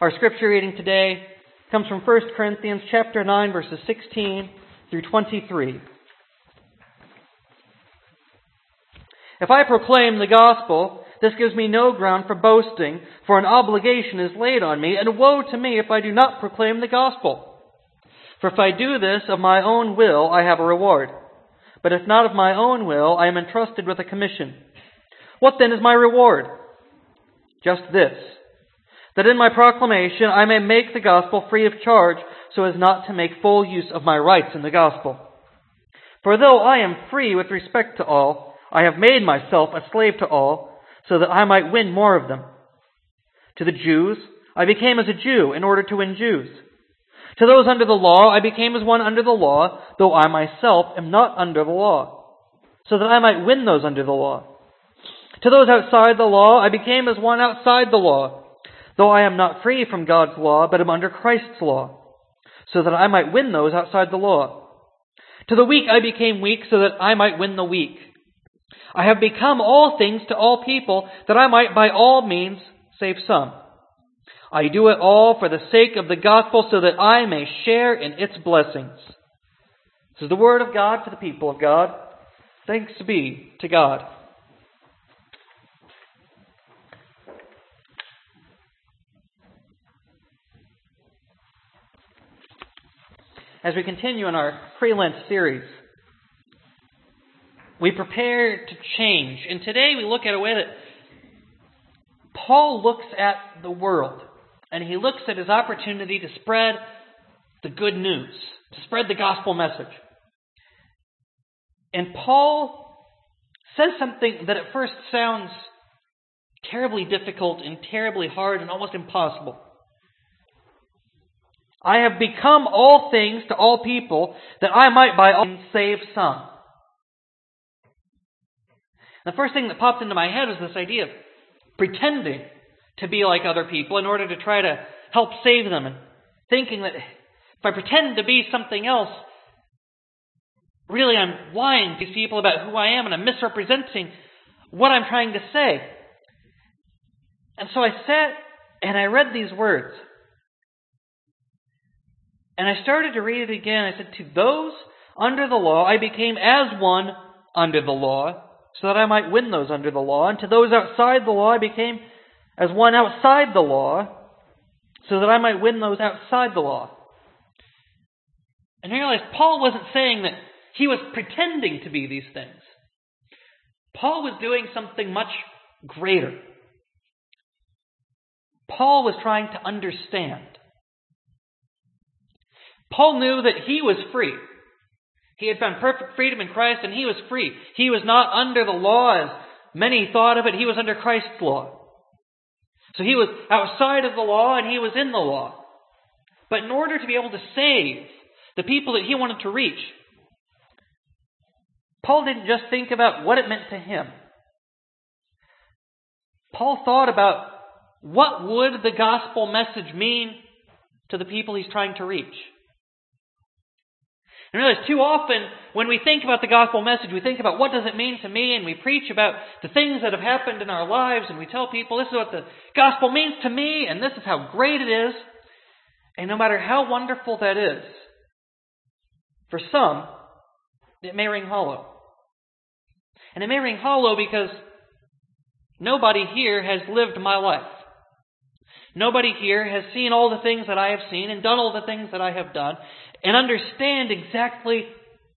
Our scripture reading today comes from 1 Corinthians chapter 9 verses 16 through 23. If I proclaim the gospel, this gives me no ground for boasting, for an obligation is laid on me, and woe to me if I do not proclaim the gospel. For if I do this of my own will, I have a reward. But if not of my own will, I am entrusted with a commission. What then is my reward? Just this that in my proclamation I may make the gospel free of charge so as not to make full use of my rights in the gospel. For though I am free with respect to all, I have made myself a slave to all so that I might win more of them. To the Jews, I became as a Jew in order to win Jews. To those under the law, I became as one under the law, though I myself am not under the law, so that I might win those under the law. To those outside the law, I became as one outside the law though I am not free from God's law, but am under Christ's law, so that I might win those outside the law. To the weak I became weak, so that I might win the weak. I have become all things to all people, that I might by all means save some. I do it all for the sake of the gospel, so that I may share in its blessings. This is the word of God for the people of God. Thanks be to God. As we continue in our pre Lent series. We prepare to change. And today we look at a way that Paul looks at the world and he looks at his opportunity to spread the good news, to spread the gospel message. And Paul says something that at first sounds terribly difficult and terribly hard and almost impossible. I have become all things to all people that I might by all means save some. The first thing that popped into my head was this idea of pretending to be like other people in order to try to help save them and thinking that if I pretend to be something else, really I'm lying to these people about who I am and I'm misrepresenting what I'm trying to say. And so I sat and I read these words. And I started to read it again. I said, To those under the law, I became as one under the law, so that I might win those under the law. And to those outside the law, I became as one outside the law, so that I might win those outside the law. And I realized Paul wasn't saying that he was pretending to be these things. Paul was doing something much greater. Paul was trying to understand. Paul knew that he was free. He had found perfect freedom in Christ and he was free. He was not under the law as many thought of it. He was under Christ's law. So he was outside of the law and he was in the law. But in order to be able to save the people that he wanted to reach, Paul didn't just think about what it meant to him. Paul thought about what would the gospel message mean to the people he's trying to reach. And realize too often when we think about the gospel message, we think about what does it mean to me, and we preach about the things that have happened in our lives, and we tell people this is what the gospel means to me, and this is how great it is. And no matter how wonderful that is, for some, it may ring hollow. And it may ring hollow because nobody here has lived my life. Nobody here has seen all the things that I have seen and done all the things that I have done and understand exactly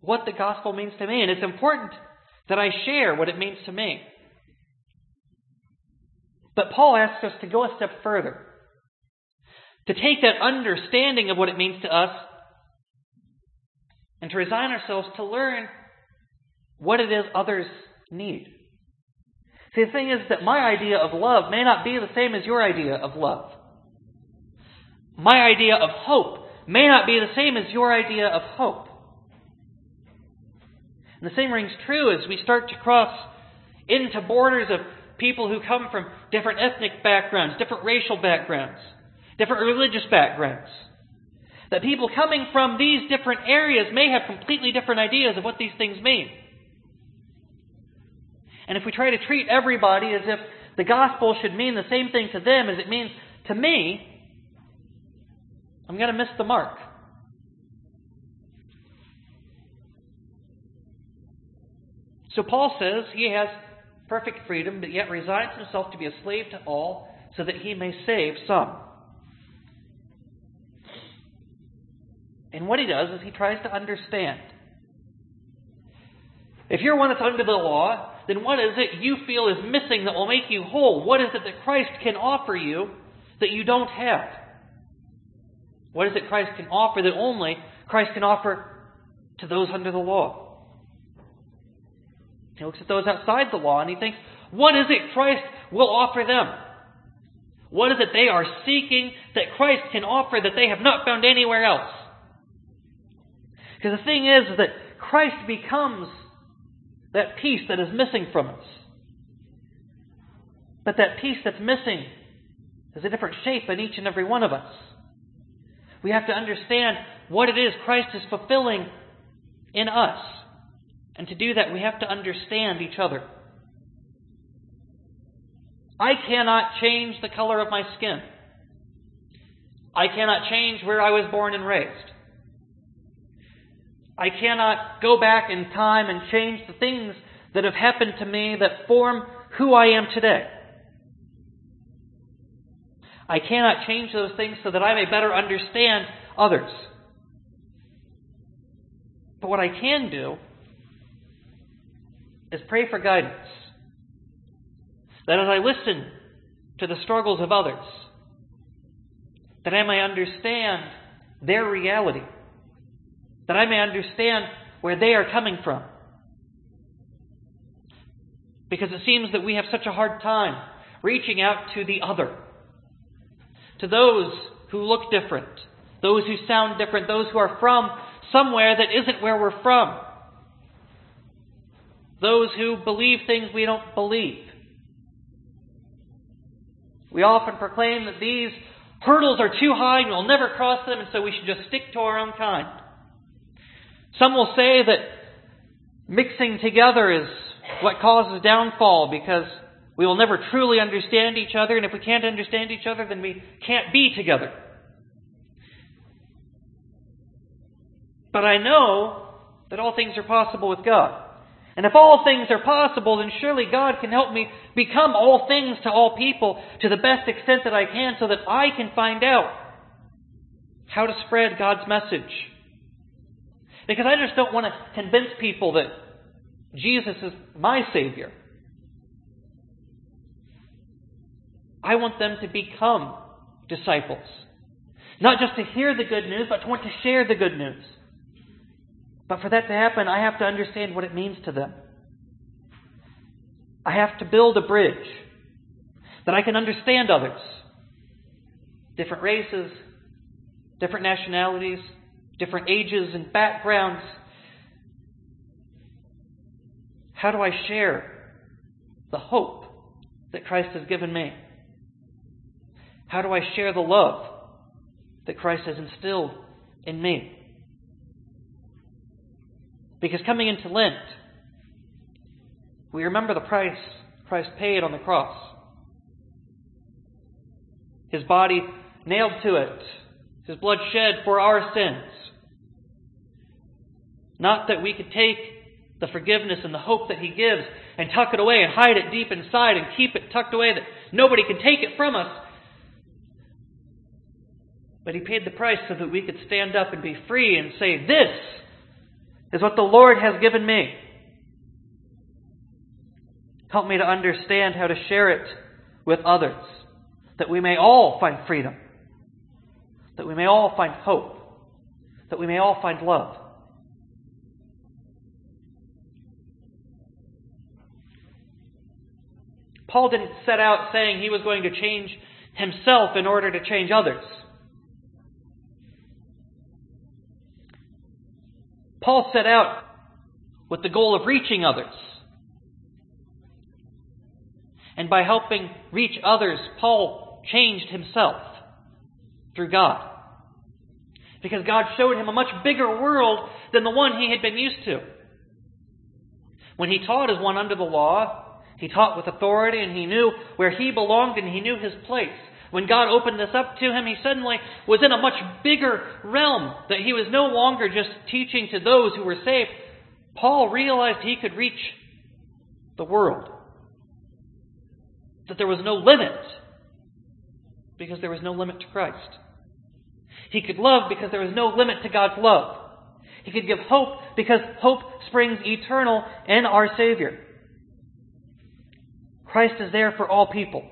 what the gospel means to me. And it's important that I share what it means to me. But Paul asks us to go a step further, to take that understanding of what it means to us and to resign ourselves to learn what it is others need. See, the thing is that my idea of love may not be the same as your idea of love. My idea of hope may not be the same as your idea of hope. And the same rings true as we start to cross into borders of people who come from different ethnic backgrounds, different racial backgrounds, different religious backgrounds. That people coming from these different areas may have completely different ideas of what these things mean. And if we try to treat everybody as if the gospel should mean the same thing to them as it means to me, I'm going to miss the mark. So Paul says he has perfect freedom, but yet resigns himself to be a slave to all so that he may save some. And what he does is he tries to understand. If you're one that's under the law, then what is it you feel is missing that will make you whole? What is it that Christ can offer you that you don't have? What is it Christ can offer that only Christ can offer to those under the law? He looks at those outside the law and he thinks, what is it Christ will offer them? What is it they are seeking that Christ can offer that they have not found anywhere else? Because the thing is that Christ becomes that piece that is missing from us. But that piece that's missing has a different shape in each and every one of us. We have to understand what it is Christ is fulfilling in us. And to do that, we have to understand each other. I cannot change the color of my skin. I cannot change where I was born and raised. I cannot go back in time and change the things that have happened to me that form who I am today. I cannot change those things so that I may better understand others. But what I can do is pray for guidance. That as I listen to the struggles of others, that I may understand their reality, that I may understand where they are coming from. Because it seems that we have such a hard time reaching out to the other, to those who look different, those who sound different, those who are from somewhere that isn't where we're from those who believe things we don't believe. We often proclaim that these hurdles are too high and we'll never cross them, and so we should just stick to our own kind. Some will say that mixing together is what causes downfall because we will never truly understand each other, and if we can't understand each other, then we can't be together. But I know that all things are possible with God. And if all things are possible, then surely God can help me become all things to all people to the best extent that I can so that I can find out how to spread God's message. Because I just don't want to convince people that Jesus is my Savior. I want them to become disciples. Not just to hear the good news, but to want to share the good news. But for that to happen, I have to understand what it means to them. I have to build a bridge that I can understand others. Different races, different nationalities, different ages and backgrounds. How do I share the hope that Christ has given me? How do I share the love that Christ has instilled in me? Because coming into Lent, we remember the price Christ paid on the cross. His body nailed to it, His blood shed for our sins. Not that we could take the forgiveness and the hope that He gives and tuck it away and hide it deep inside and keep it tucked away that nobody can take it from us. But He paid the price so that we could stand up and be free and say, This is what the Lord has given me. Help me to understand how to share it with others, that we may all find freedom, that we may all find hope, that we may all find love. Paul didn't set out saying he was going to change himself in order to change others. Paul set out with the goal of reaching others. And by helping reach others, Paul changed himself through God. Because God showed him a much bigger world than the one he had been used to. When he taught as one under the law, he taught with authority and he knew where he belonged and he knew his place. When God opened this up to him, he suddenly was in a much bigger realm, that he was no longer just teaching to those who were saved. Paul realized he could reach the world. That there was no limit, because there was no limit to Christ. He could love because there was no limit to God's love. He could give hope because hope springs eternal in our Savior. Christ is there for all people.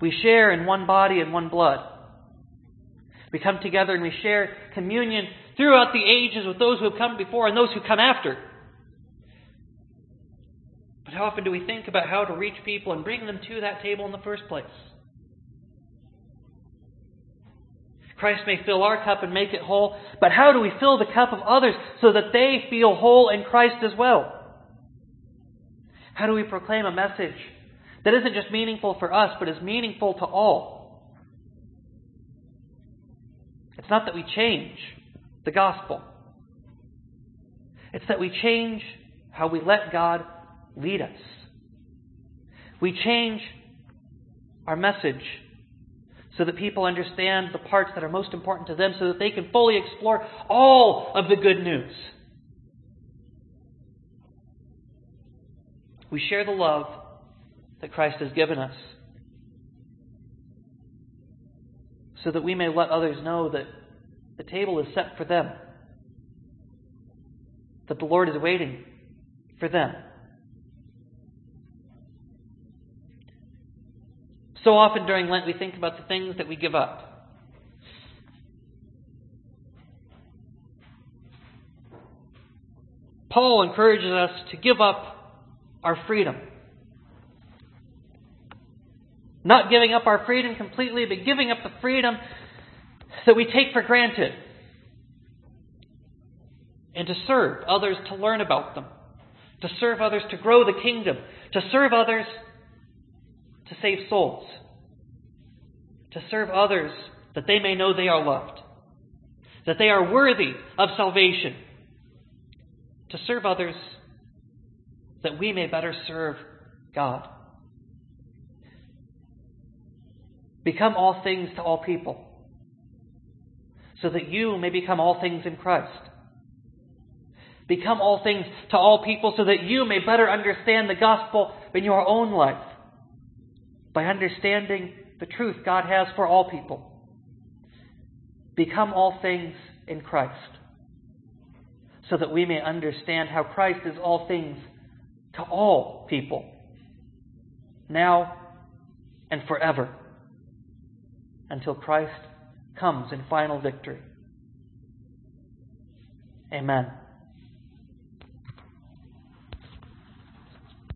We share in one body and one blood. We come together and we share communion throughout the ages with those who have come before and those who come after. But how often do we think about how to reach people and bring them to that table in the first place? Christ may fill our cup and make it whole, but how do we fill the cup of others so that they feel whole in Christ as well? How do we proclaim a message that isn't just meaningful for us, but is meaningful to all? It's not that we change the gospel. It's that we change how we let God lead us. We change our message so that people understand the parts that are most important to them so that they can fully explore all of the good news. We share the love that Christ has given us so that we may let others know that the table is set for them, that the Lord is waiting for them. So often during Lent, we think about the things that we give up. Paul encourages us to give up our freedom. Not giving up our freedom completely, but giving up the freedom that we take for granted. And to serve others to learn about them. To serve others to grow the kingdom. To serve others to save souls, to serve others that they may know they are loved, that they are worthy of salvation, to serve others that we may better serve God. Become all things to all people, so that you may become all things in Christ. Become all things to all people, so that you may better understand the gospel in your own life by understanding the truth God has for all people. Become all things in Christ, so that we may understand how Christ is all things to all people, now and forever, until Christ comes in final victory. Amen.